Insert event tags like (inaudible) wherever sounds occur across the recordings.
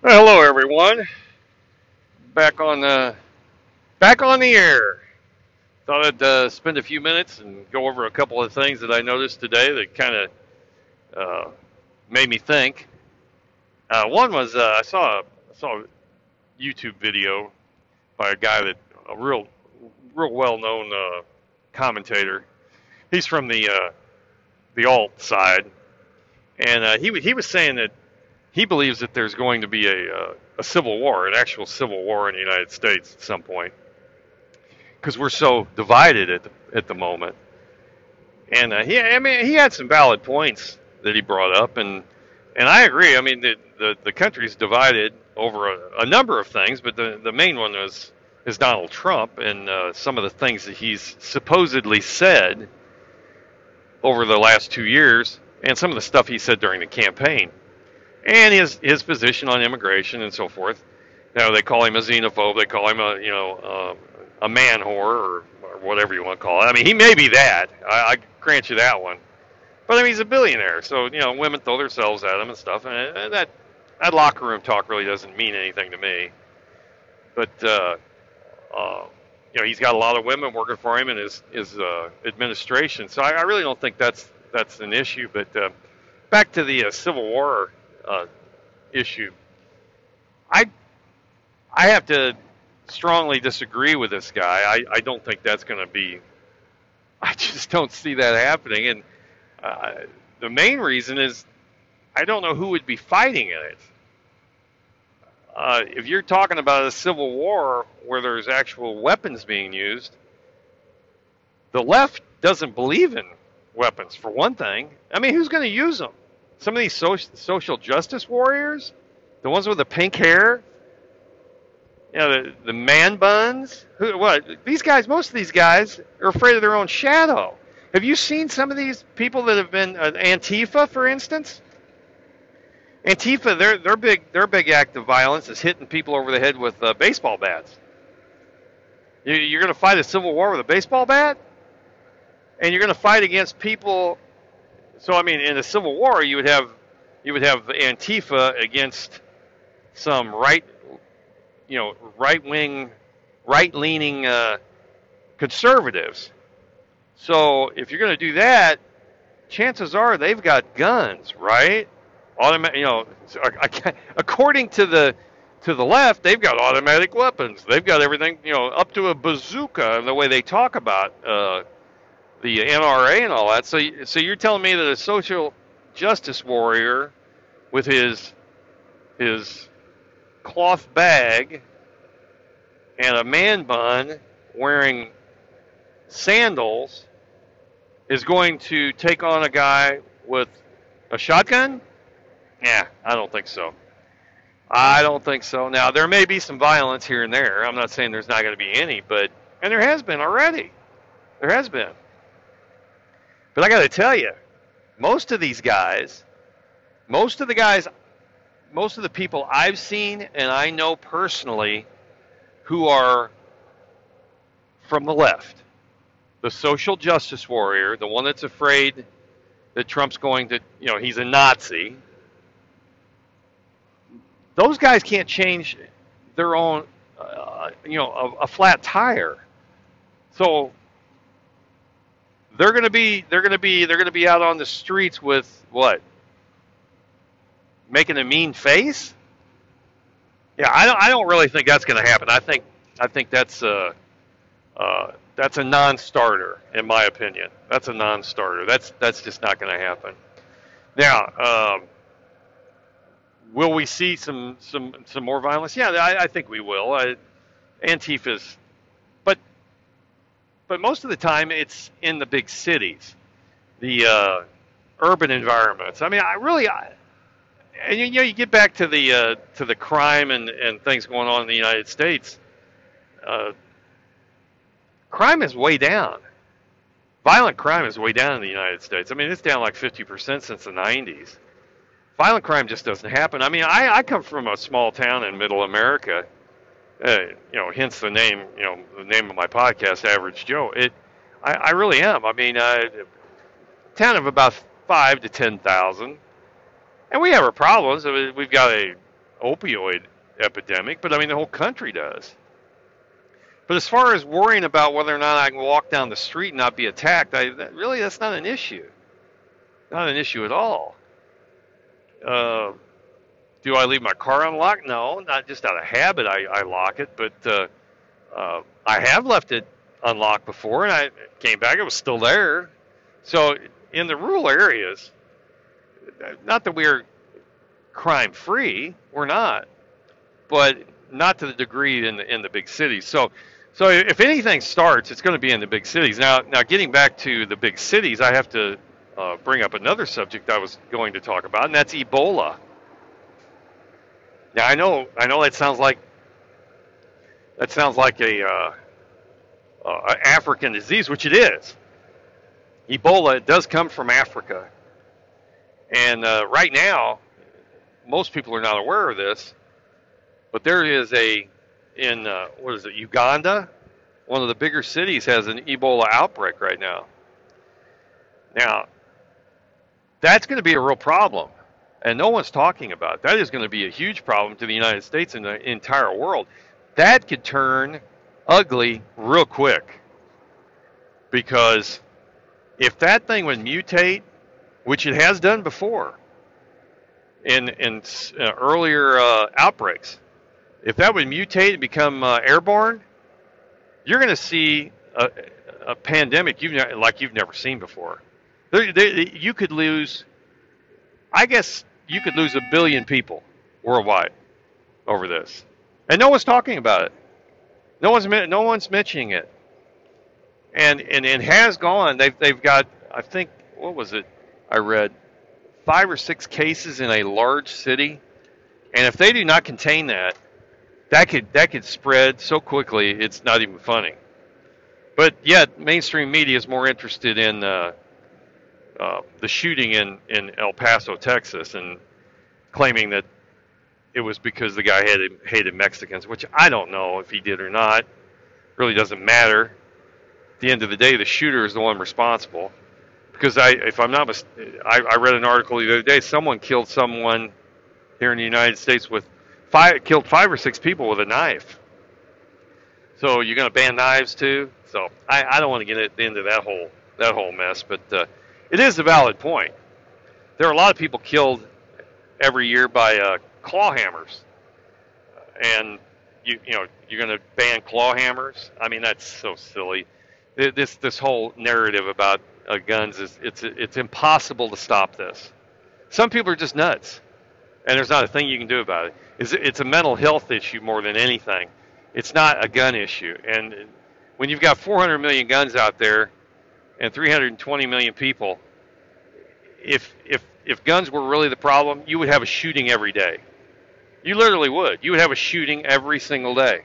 Hello, everyone. Back on the back on the air. Thought I'd uh, spend a few minutes and go over a couple of things that I noticed today that kind of uh, made me think. Uh, one was uh, I saw saw a YouTube video by a guy that a real real well known uh, commentator. He's from the uh, the alt side, and uh, he he was saying that he believes that there's going to be a, uh, a civil war, an actual civil war in the United States at some point, because we're so divided at the, at the moment. And uh, he, I mean, he had some valid points that he brought up, and and I agree. I mean, the the, the country's divided over a, a number of things, but the the main one was is Donald Trump and uh, some of the things that he's supposedly said over the last two years, and some of the stuff he said during the campaign and his his position on immigration and so forth. Know, they call him a xenophobe. They call him a you know uh, a man whore or, or whatever you want to call it. I mean, he may be that. I, I grant you that one. But I mean, he's a billionaire, so you know, women throw themselves at him and stuff, and, and that that locker room talk really doesn't mean anything to me. But uh, uh, you know, he's got a lot of women working for him in his his uh, administration, so I, I really don't think that's that's an issue. But uh, back to the uh, Civil War uh, issue. I I have to strongly disagree with this guy. I, I don't think that's going to be. I just don't see that happening, and uh, the main reason is I don't know who would be fighting in it. Uh, if you're talking about a civil war where there's actual weapons being used, the left doesn't believe in weapons, for one thing. I mean, who's going to use them? Some of these social, social justice warriors, the ones with the pink hair, you know, the, the man buns. Who, what? These guys, most of these guys are afraid of their own shadow. Have you seen some of these people that have been uh, Antifa, for instance? Antifa, their their big their big act of violence is hitting people over the head with uh, baseball bats. You, you're going to fight a civil war with a baseball bat, and you're going to fight against people so I mean, in the civil war, you would have you would have Antifa against some right, you know, right wing, right leaning uh, conservatives. So if you're going to do that, chances are they've got guns, right? Automatic, you know, according to the to the left, they've got automatic weapons. They've got everything, you know, up to a bazooka. The way they talk about uh, the NRA and all that. So, so you're telling me that a social justice warrior with his his cloth bag and a man bun wearing sandals is going to take on a guy with a shotgun? Yeah, I don't think so. I don't think so. Now, there may be some violence here and there. I'm not saying there's not going to be any, but, and there has been already. There has been. But I got to tell you, most of these guys, most of the guys, most of the people I've seen and I know personally who are from the left, the social justice warrior, the one that's afraid that Trump's going to, you know, he's a Nazi. Those guys can't change their own, uh, you know, a, a flat tire. So they're to be they're to be they're to be out on the streets with what? Making a mean face? Yeah, I don't I don't really think that's to happen. I think I think that's uh uh that's a non-starter in my opinion. That's a non-starter. That's that's just not to happen. Now, um, will we see some some some more violence? Yeah, I, I think we will. I, Antifa's but most of the time it's in the big cities, the uh, urban environments. I mean, I really, I, and you know, you get back to the uh, to the crime and, and things going on in the United States. Uh, crime is way down. Violent crime is way down in the United States. I mean, it's down like 50% since the 90s. Violent crime just doesn't happen. I mean, I, I come from a small town in middle America, uh, you know, hence the name, you know, the name of my podcast, Average Joe. It, I, I really am. I mean, uh, town of about five to ten thousand, and we have our problems. I mean, we've got a opioid epidemic, but I mean the whole country does. But as far as worrying about whether or not I can walk down the street and not be attacked, I, that, really that's not an issue. Not an issue at all. Uh, do I leave my car unlocked? No, not just out of habit. I, I lock it, but uh, uh, I have left it unlocked before, and I came back. It was still there. So in the rural areas, not that we're crime free, we're not, but not to the degree in the in the big cities. So. So if anything starts, it's going to be in the big cities. Now, now getting back to the big cities, I have to uh, bring up another subject I was going to talk about, and that's Ebola. Now I know I know that sounds like that sounds like a uh, uh, African disease, which it is. Ebola does come from Africa, and uh, right now, most people are not aware of this, but there is a in uh, what is it Uganda, one of the bigger cities has an Ebola outbreak right now. Now, that's going to be a real problem and no one's talking about. That is going to be a huge problem to the United States and the entire world. That could turn ugly real quick because if that thing would mutate, which it has done before in in uh, earlier uh, outbreaks, if that would mutate and become uh, airborne, you're going to see a, a pandemic you've ne- like you've never seen before. There, there, you could lose, I guess, you could lose a billion people worldwide over this, and no one's talking about it. No one's no one's mentioning it, and and it has gone. They've they've got I think what was it I read five or six cases in a large city, and if they do not contain that, that could that could spread so quickly it's not even funny. But yet mainstream media is more interested in. Uh, uh, the shooting in, in El Paso, Texas, and claiming that it was because the guy hated, hated Mexicans, which I don't know if he did or not. Really doesn't matter. At the end of the day, the shooter is the one responsible. Because I, if I'm not, I, I read an article the other day. Someone killed someone here in the United States with five, killed five or six people with a knife. So you're going to ban knives too? So I, I don't want to get into that whole that whole mess, but uh, it is a valid point. There are a lot of people killed every year by uh, claw hammers, and you you know you're going to ban claw hammers. I mean that's so silly. This this whole narrative about uh, guns is it's it's impossible to stop this. Some people are just nuts, and there's not a thing you can do about it. It's, it's a mental health issue more than anything. It's not a gun issue, and when you've got 400 million guns out there and 320 million people, if if if guns were really the problem, you would have a shooting every day. You literally would. You would have a shooting every single day.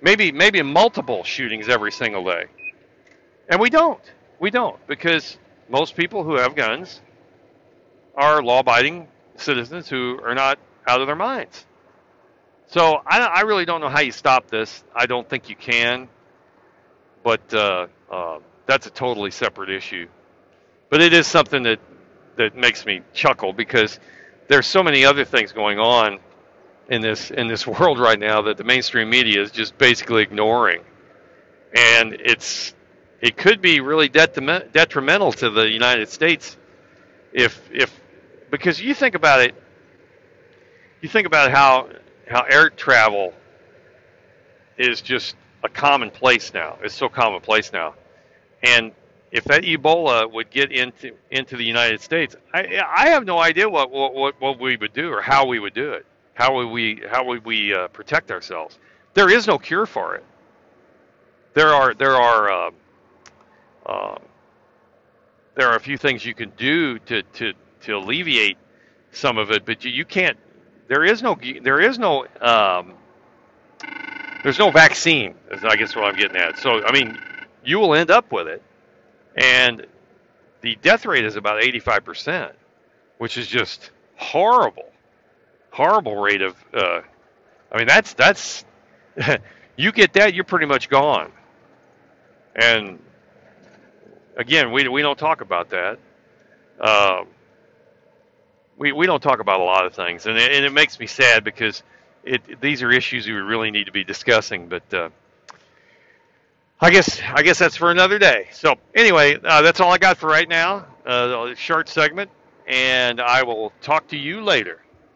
Maybe maybe multiple shootings every single day. And we don't. We don't because most people who have guns are law-abiding citizens who are not out of their minds. So I, I really don't know how you stop this. I don't think you can. But uh, uh, that's a totally separate issue. But it is something that that makes me chuckle because there's so many other things going on in this in this (laughs) world right now that the mainstream media is just basically ignoring, and it's it could be really detrimental to the United States if if because you think about it, you think about how how air travel is just a commonplace now. It's so commonplace now. And if that Ebola would get into into the United States, I I have no idea what what what we would do or how we would do it. How would we how would we uh, protect ourselves? There is no cure for it. There are there are uh, uh, there are a few things you can do to to to alleviate some of it, but you, you can't. There is no there is no um, there's no vaccine. I guess what I'm getting at. So I mean, you will end up with it, and the death rate is about 85%, which is just horrible, horrible rate of. Uh, I mean, that's that's (laughs) you get that, you're pretty much gone. And again, we we don't talk about that. Uh, we, we don't talk about a lot of things, and it, and it makes me sad because it these are issues we really need to be discussing. But uh, I guess I guess that's for another day. So anyway, uh, that's all I got for right now. Uh, short segment, and I will talk to you later.